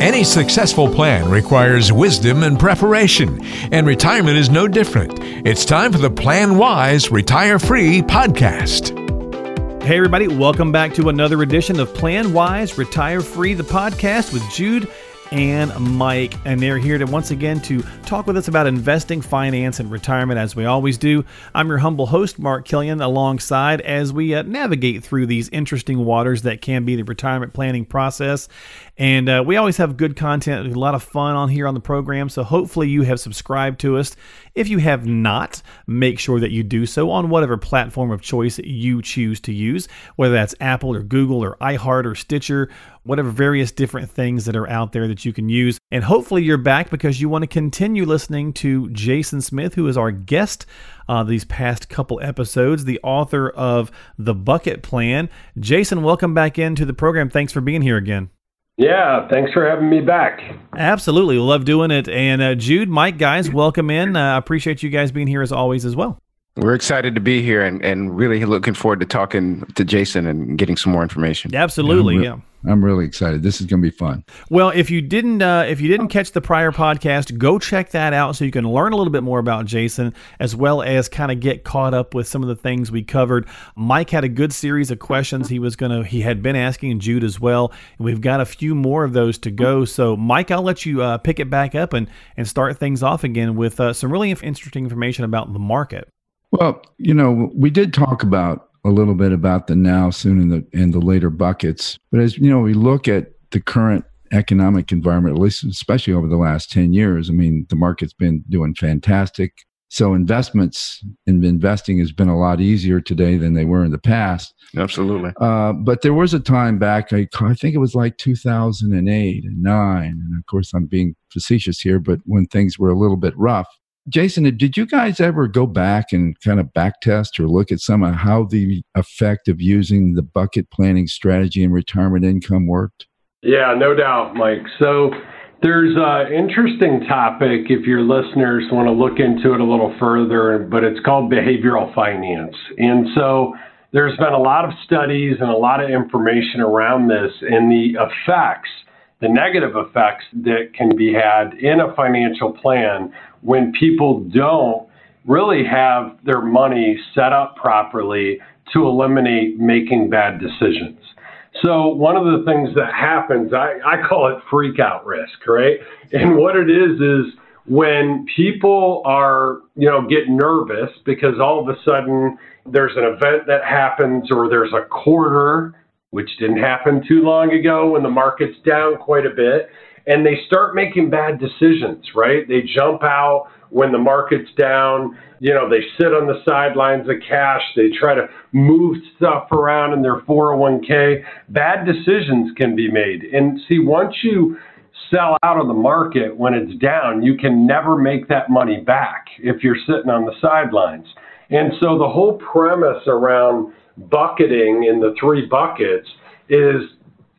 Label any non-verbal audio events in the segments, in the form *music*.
Any successful plan requires wisdom and preparation, and retirement is no different. It's time for the Plan Wise Retire Free podcast. Hey, everybody, welcome back to another edition of Plan Wise Retire Free, the podcast with Jude and Mike. And they're here to once again to talk with us about investing, finance, and retirement as we always do. I'm your humble host, Mark Killian, alongside as we uh, navigate through these interesting waters that can be the retirement planning process. And uh, we always have good content, a lot of fun on here on the program. So hopefully you have subscribed to us. If you have not, make sure that you do so on whatever platform of choice you choose to use, whether that's Apple or Google or iHeart or Stitcher, whatever various different things that are out there that you can use. And hopefully you're back because you want to continue listening to Jason Smith, who is our guest uh, these past couple episodes, the author of The Bucket Plan. Jason, welcome back into the program. Thanks for being here again. Yeah, thanks for having me back. Absolutely. Love doing it. And uh, Jude, Mike, guys, welcome in. I uh, appreciate you guys being here as always as well. We're excited to be here and, and really looking forward to talking to Jason and getting some more information. Absolutely, yeah. I'm really excited. This is going to be fun. Well, if you didn't uh, if you didn't catch the prior podcast, go check that out so you can learn a little bit more about Jason as well as kind of get caught up with some of the things we covered. Mike had a good series of questions he was going to he had been asking Jude as well. And we've got a few more of those to go. So, Mike, I'll let you uh, pick it back up and and start things off again with uh, some really interesting information about the market. Well, you know, we did talk about a little bit about the now, soon, and the and the later buckets. But as you know, we look at the current economic environment, at least especially over the last 10 years, I mean, the market's been doing fantastic. So investments and investing has been a lot easier today than they were in the past. Absolutely. Uh, but there was a time back, I, I think it was like 2008 and 9. And of course, I'm being facetious here, but when things were a little bit rough, Jason, did you guys ever go back and kind of back test or look at some of how the effect of using the bucket planning strategy in retirement income worked? Yeah, no doubt, Mike. So there's an interesting topic if your listeners want to look into it a little further, but it's called behavioral finance. And so there's been a lot of studies and a lot of information around this and the effects, the negative effects that can be had in a financial plan when people don't really have their money set up properly to eliminate making bad decisions. So one of the things that happens, I, I call it freak out risk, right? And what it is is when people are, you know, get nervous because all of a sudden there's an event that happens or there's a quarter, which didn't happen too long ago when the market's down quite a bit, and they start making bad decisions, right? They jump out when the market's down. You know, they sit on the sidelines of cash. They try to move stuff around in their 401k. Bad decisions can be made. And see, once you sell out of the market when it's down, you can never make that money back if you're sitting on the sidelines. And so the whole premise around bucketing in the three buckets is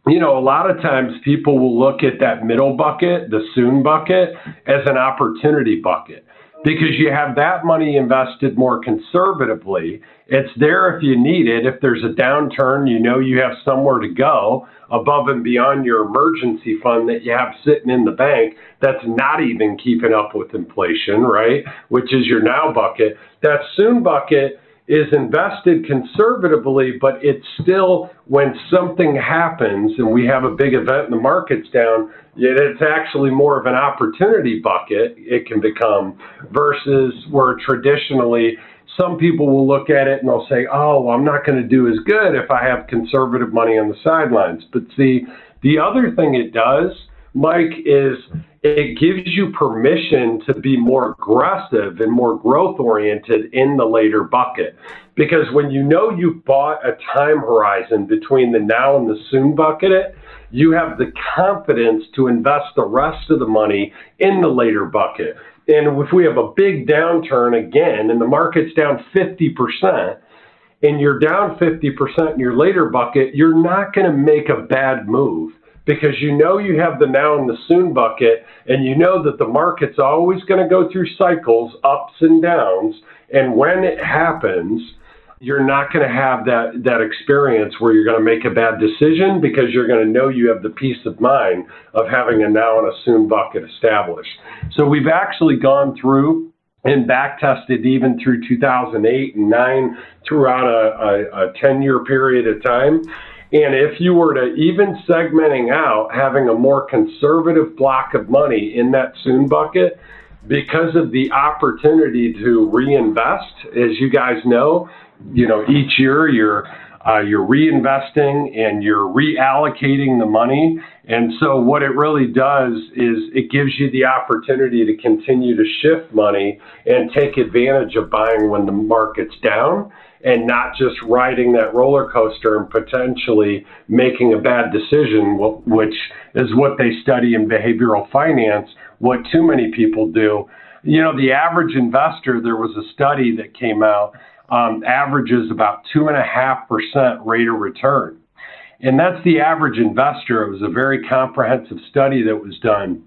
you know, a lot of times people will look at that middle bucket, the soon bucket, as an opportunity bucket because you have that money invested more conservatively. It's there if you need it. If there's a downturn, you know you have somewhere to go above and beyond your emergency fund that you have sitting in the bank that's not even keeping up with inflation, right? Which is your now bucket. That soon bucket is invested conservatively, but it's still when something happens and we have a big event and the market's down, it's actually more of an opportunity bucket it can become versus where traditionally some people will look at it and they'll say, oh, well, I'm not going to do as good if I have conservative money on the sidelines. But see, the other thing it does, Mike, is it gives you permission to be more aggressive and more growth oriented in the later bucket. Because when you know you've bought a time horizon between the now and the soon bucket, you have the confidence to invest the rest of the money in the later bucket. And if we have a big downturn again and the market's down 50%, and you're down 50% in your later bucket, you're not going to make a bad move because you know you have the now and the soon bucket, and you know that the market's always going to go through cycles, ups and downs. And when it happens, you're not going to have that, that experience where you're going to make a bad decision because you're going to know you have the peace of mind of having a now and a soon bucket established. So we've actually gone through and back tested even through 2008 and 9 throughout a, a, a 10 year period of time. And if you were to even segmenting out having a more conservative block of money in that soon bucket, because of the opportunity to reinvest, as you guys know, you know, each year you're uh, you're reinvesting and you're reallocating the money. And so what it really does is it gives you the opportunity to continue to shift money and take advantage of buying when the market's down and not just riding that roller coaster and potentially making a bad decision, which is what they study in behavioral finance, what too many people do. You know, the average investor, there was a study that came out um, averages about 2.5% rate of return. And that's the average investor. It was a very comprehensive study that was done.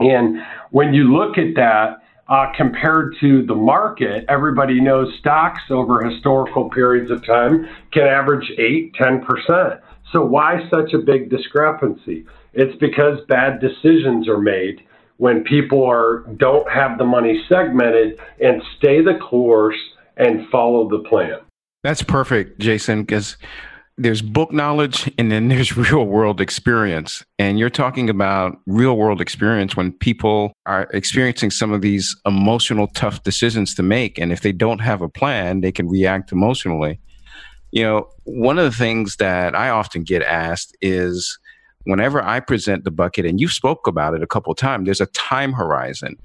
And when you look at that uh, compared to the market, everybody knows stocks over historical periods of time can average 8, 10%. So why such a big discrepancy? It's because bad decisions are made when people are don't have the money segmented and stay the course and follow the plan. That's perfect, Jason, because there's book knowledge and then there's *laughs* real world experience. And you're talking about real world experience when people are experiencing some of these emotional, tough decisions to make. And if they don't have a plan, they can react emotionally. You know, one of the things that I often get asked is whenever I present the bucket, and you spoke about it a couple times, there's a time horizon.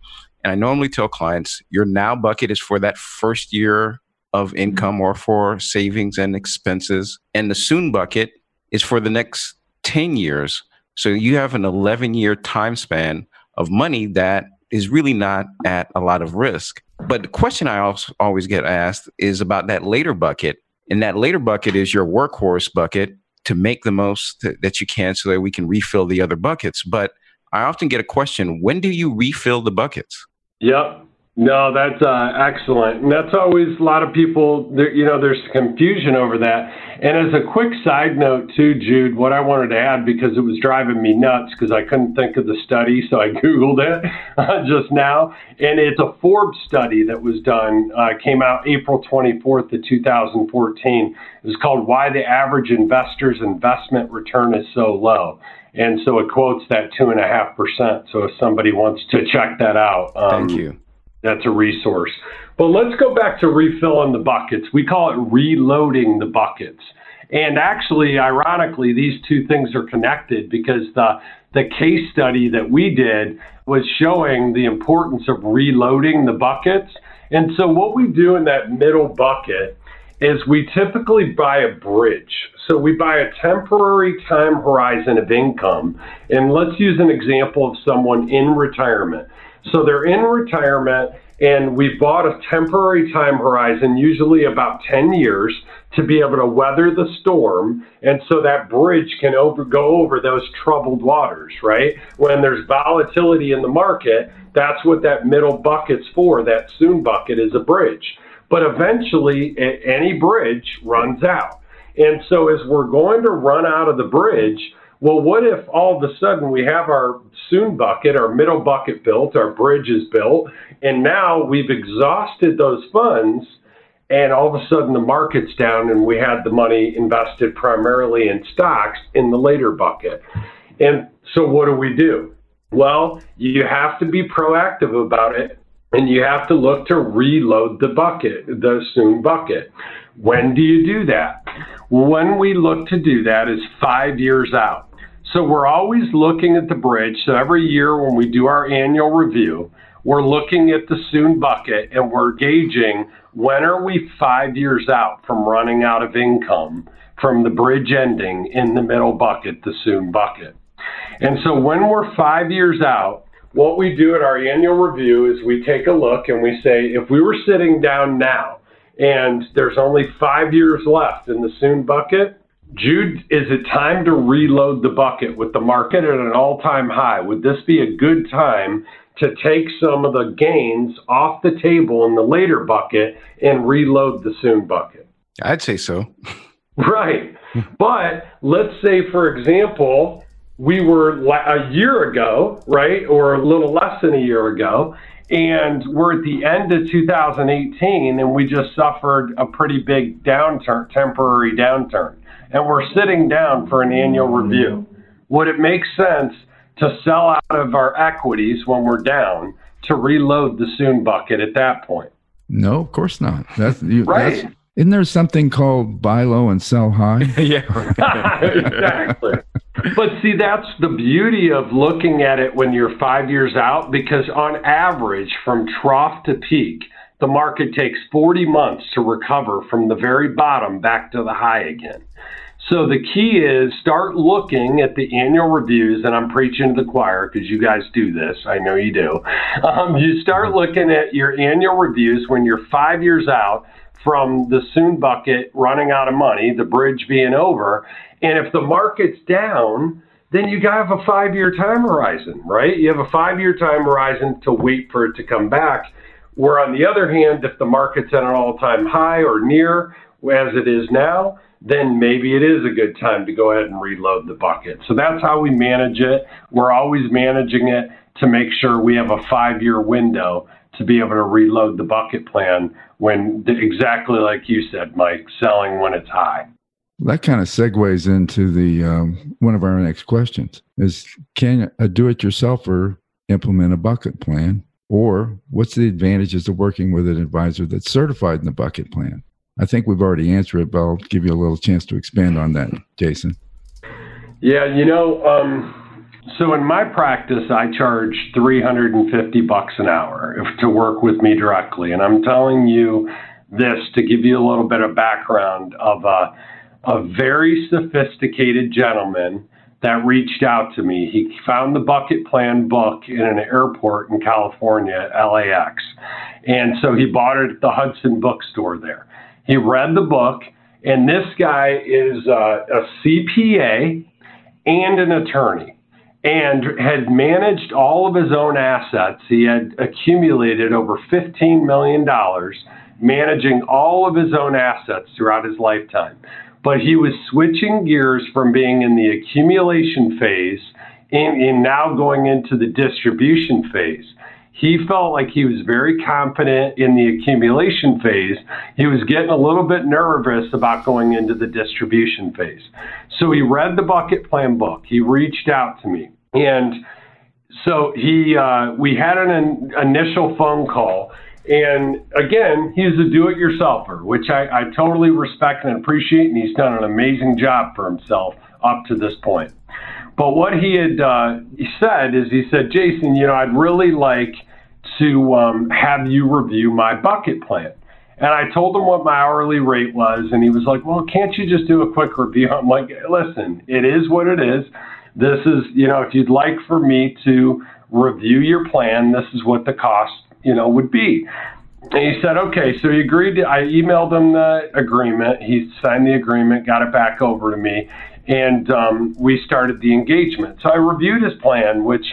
And I normally tell clients your now bucket is for that first year of mm-hmm. income or for savings and expenses. And the soon bucket is for the next 10 years. So you have an 11 year time span of money that is really not at a lot of risk. But the question I also always get asked is about that later bucket. And that later bucket is your workhorse bucket to make the most that you can so that we can refill the other buckets. But I often get a question when do you refill the buckets? Yep. No, that's uh, excellent. And that's always a lot of people, you know, there's confusion over that. And as a quick side note, too, Jude, what I wanted to add, because it was driving me nuts because I couldn't think of the study, so I *laughs* Googled it uh, just now. And it's a Forbes study that was done, uh, came out April 24th of 2014. It was called Why the Average Investor's Investment Return is So Low. And so it quotes that 2.5%. So if somebody wants to check that out, um, thank you. That's a resource. But let's go back to refilling the buckets. We call it reloading the buckets. And actually, ironically, these two things are connected because the, the case study that we did was showing the importance of reloading the buckets. And so, what we do in that middle bucket is we typically buy a bridge. So we buy a temporary time horizon of income. And let's use an example of someone in retirement. So they're in retirement and we've bought a temporary time horizon, usually about 10 years, to be able to weather the storm. And so that bridge can over, go over those troubled waters, right? When there's volatility in the market, that's what that middle bucket's for. That soon bucket is a bridge. But eventually, any bridge runs out. And so, as we're going to run out of the bridge, well, what if all of a sudden we have our soon bucket, our middle bucket built, our bridge is built, and now we've exhausted those funds, and all of a sudden the market's down and we had the money invested primarily in stocks in the later bucket. And so, what do we do? Well, you have to be proactive about it and you have to look to reload the bucket, the soon bucket. When do you do that? When we look to do that is five years out. So we're always looking at the bridge. So every year when we do our annual review, we're looking at the soon bucket and we're gauging when are we five years out from running out of income from the bridge ending in the middle bucket, the soon bucket. And so when we're five years out, what we do at our annual review is we take a look and we say, if we were sitting down now and there's only five years left in the soon bucket, Jude, is it time to reload the bucket with the market at an all time high? Would this be a good time to take some of the gains off the table in the later bucket and reload the soon bucket? I'd say so. *laughs* Right. but let's say, for example, we were a year ago, right, or a little less than a year ago, and we're at the end of 2018 and we just suffered a pretty big downturn, temporary downturn, and we're sitting down for an annual review. Would it make sense to sell out of our equities when we're down to reload the soon bucket at that point? No, of course not. That's you, right. That's, isn't there something called buy low and sell high? *laughs* yeah, *laughs* exactly. But see, that's the beauty of looking at it when you're five years out, because on average, from trough to peak, the market takes 40 months to recover from the very bottom back to the high again. So the key is start looking at the annual reviews, and I'm preaching to the choir because you guys do this. I know you do. Um, you start looking at your annual reviews when you're five years out from the soon bucket running out of money, the bridge being over. And if the market's down, then you got to have a five year time horizon, right? You have a five year time horizon to wait for it to come back. Where on the other hand, if the market's at an all time high or near as it is now, then maybe it is a good time to go ahead and reload the bucket. So that's how we manage it. We're always managing it to make sure we have a five year window to be able to reload the bucket plan when exactly like you said, Mike, selling when it's high. That kind of segues into the um, one of our next questions: is can a do-it-yourselfer implement a bucket plan, or what's the advantages of working with an advisor that's certified in the bucket plan? I think we've already answered it, but I'll give you a little chance to expand on that, Jason. Yeah, you know, um, so in my practice, I charge 350 bucks an hour if, to work with me directly, and I'm telling you this to give you a little bit of background of a, a very sophisticated gentleman that reached out to me. He found the bucket plan book in an airport in California, LAX, and so he bought it at the Hudson bookstore there. He read the book, and this guy is uh, a CPA and an attorney and had managed all of his own assets. He had accumulated over $15 million managing all of his own assets throughout his lifetime. But he was switching gears from being in the accumulation phase and, and now going into the distribution phase. He felt like he was very confident in the accumulation phase. He was getting a little bit nervous about going into the distribution phase. So he read the bucket plan book. He reached out to me. And so he, uh, we had an in, initial phone call. And again, he's a do it yourselfer, which I, I totally respect and appreciate. And he's done an amazing job for himself up to this point. But what he had uh, said is he said, Jason, you know, I'd really like to um, have you review my bucket plan. And I told him what my hourly rate was, and he was like, Well, can't you just do a quick review? I'm like, Listen, it is what it is. This is, you know, if you'd like for me to review your plan, this is what the cost, you know, would be. And he said, okay. So he agreed. To, I emailed him the agreement. He signed the agreement, got it back over to me, and um, we started the engagement. So I reviewed his plan, which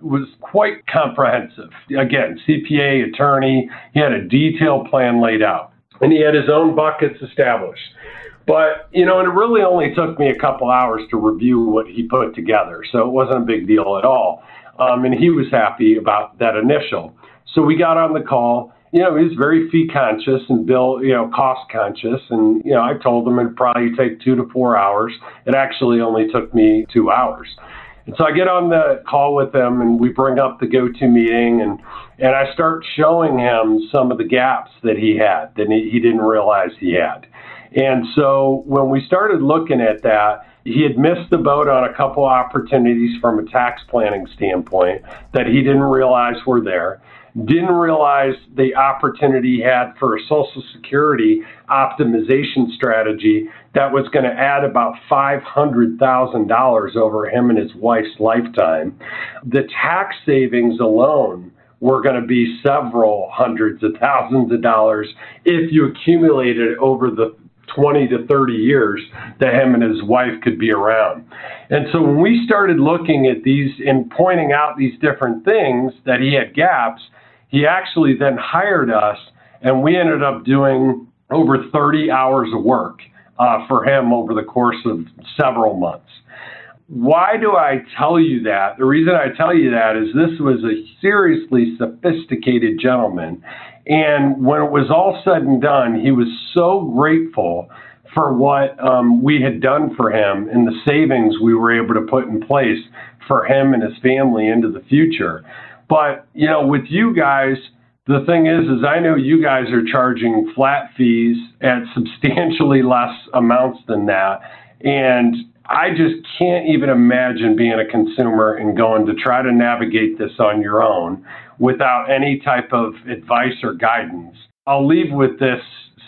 was quite comprehensive. Again, CPA, attorney, he had a detailed plan laid out, and he had his own buckets established. But, you know, and it really only took me a couple hours to review what he put together. So it wasn't a big deal at all. Um, and he was happy about that initial. So we got on the call. You know, he was very fee conscious and bill, you know, cost conscious. And, you know, I told him it'd probably take two to four hours. It actually only took me two hours. And so I get on the call with him and we bring up the GoToMeeting and, and I start showing him some of the gaps that he had that he, he didn't realize he had. And so when we started looking at that, he had missed the boat on a couple opportunities from a tax planning standpoint that he didn't realize were there. Didn't realize the opportunity he had for a Social Security optimization strategy that was going to add about $500,000 over him and his wife's lifetime. The tax savings alone were going to be several hundreds of thousands of dollars if you accumulated over the 20 to 30 years that him and his wife could be around. And so when we started looking at these and pointing out these different things that he had gaps, he actually then hired us and we ended up doing over 30 hours of work uh, for him over the course of several months. Why do I tell you that? The reason I tell you that is this was a seriously sophisticated gentleman. And when it was all said and done, he was so grateful for what um, we had done for him and the savings we were able to put in place for him and his family into the future. But, you know, with you guys, the thing is, is I know you guys are charging flat fees at substantially less amounts than that. And I just can't even imagine being a consumer and going to try to navigate this on your own without any type of advice or guidance. I'll leave with this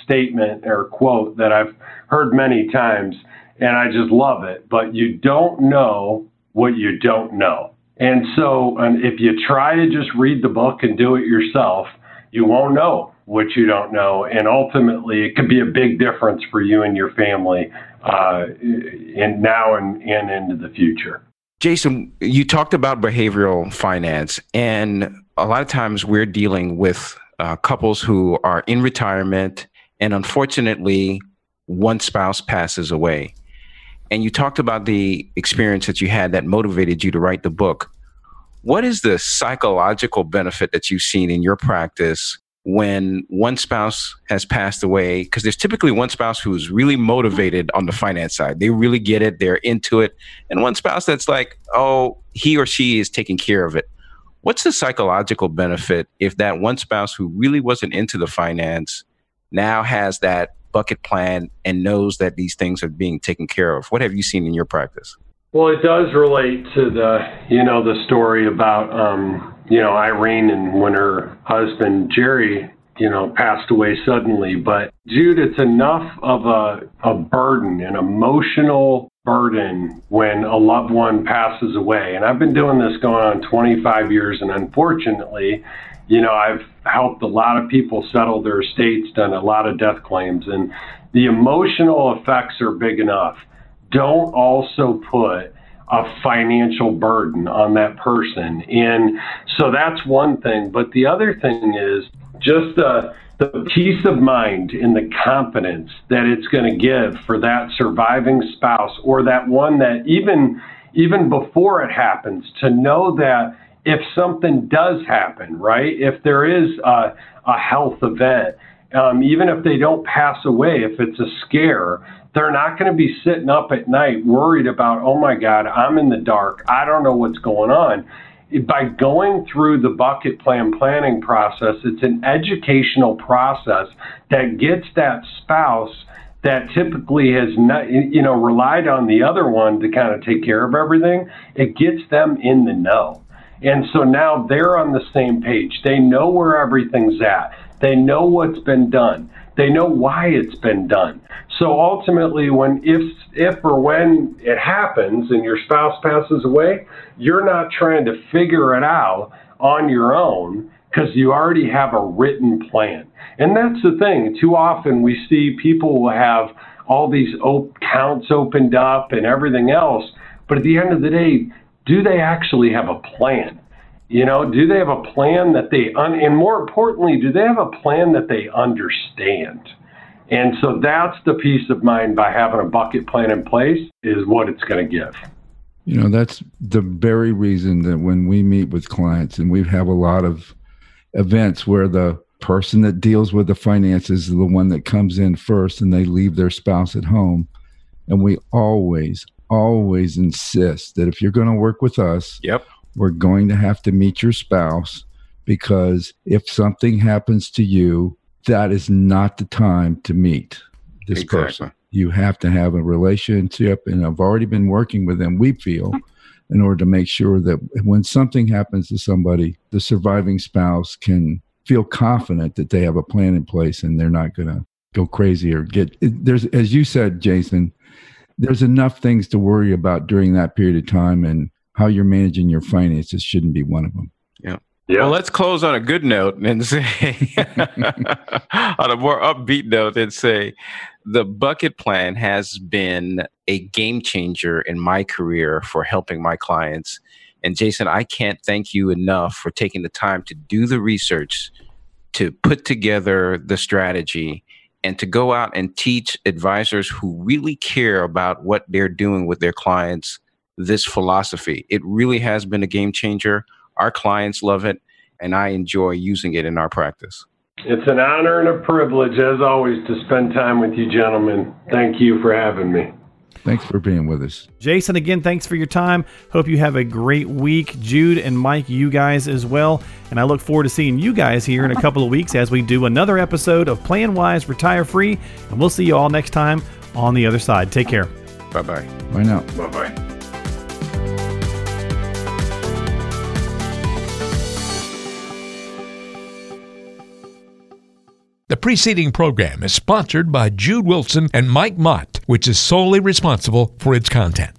statement or quote that I've heard many times, and I just love it. But you don't know what you don't know. And so, if you try to just read the book and do it yourself, you won't know what you don't know. And ultimately, it could be a big difference for you and your family uh, in now and, and into the future. Jason, you talked about behavioral finance, and a lot of times we're dealing with uh, couples who are in retirement, and unfortunately, one spouse passes away. And you talked about the experience that you had that motivated you to write the book. What is the psychological benefit that you've seen in your practice when one spouse has passed away? Because there's typically one spouse who's really motivated on the finance side. They really get it, they're into it. And one spouse that's like, oh, he or she is taking care of it. What's the psychological benefit if that one spouse who really wasn't into the finance now has that bucket plan and knows that these things are being taken care of. What have you seen in your practice? Well, it does relate to the, you know, the story about, um, you know, Irene and when her husband Jerry, you know, passed away suddenly. But Jude, it's enough of a, a burden, an emotional burden when a loved one passes away. And I've been doing this going on 25 years, and unfortunately, you know, I've helped a lot of people settle their estates, done a lot of death claims, and the emotional effects are big enough. Don't also put a financial burden on that person. And so that's one thing. But the other thing is just the, the peace of mind and the confidence that it's going to give for that surviving spouse or that one that even even before it happens to know that if something does happen, right? If there is a, a health event, um, even if they don't pass away, if it's a scare, they're not going to be sitting up at night worried about, oh my God, I'm in the dark. I don't know what's going on. By going through the bucket plan planning process, it's an educational process that gets that spouse that typically has not, you know, relied on the other one to kind of take care of everything. It gets them in the know. And so now they're on the same page. They know where everything's at. They know what's been done. They know why it's been done. So ultimately, when if if or when it happens and your spouse passes away, you're not trying to figure it out on your own because you already have a written plan. And that's the thing. Too often we see people will have all these op- accounts opened up and everything else, but at the end of the day, do they actually have a plan? You know, do they have a plan that they, un- and more importantly, do they have a plan that they understand? And so that's the peace of mind by having a bucket plan in place is what it's going to give. You know, that's the very reason that when we meet with clients and we have a lot of events where the person that deals with the finances is the one that comes in first and they leave their spouse at home. And we always, always insist that if you're going to work with us, yep. we're going to have to meet your spouse because if something happens to you, that is not the time to meet this exactly. person. You have to have a relationship, and I've already been working with them, we feel, in order to make sure that when something happens to somebody, the surviving spouse can feel confident that they have a plan in place and they're not going to go crazy or get there's as you said jason there's enough things to worry about during that period of time and how you're managing your finances shouldn't be one of them yeah yeah. Well, let's close on a good note and say, *laughs* on a more upbeat note, and say the bucket plan has been a game changer in my career for helping my clients. And Jason, I can't thank you enough for taking the time to do the research, to put together the strategy, and to go out and teach advisors who really care about what they're doing with their clients this philosophy. It really has been a game changer. Our clients love it, and I enjoy using it in our practice. It's an honor and a privilege, as always, to spend time with you, gentlemen. Thank you for having me. Thanks for being with us. Jason, again, thanks for your time. Hope you have a great week. Jude and Mike, you guys as well. And I look forward to seeing you guys here in a couple of weeks as we do another episode of Plan Wise Retire Free. And we'll see you all next time on the other side. Take care. Bye bye. Bye now. Bye bye. The preceding program is sponsored by Jude Wilson and Mike Mott, which is solely responsible for its content.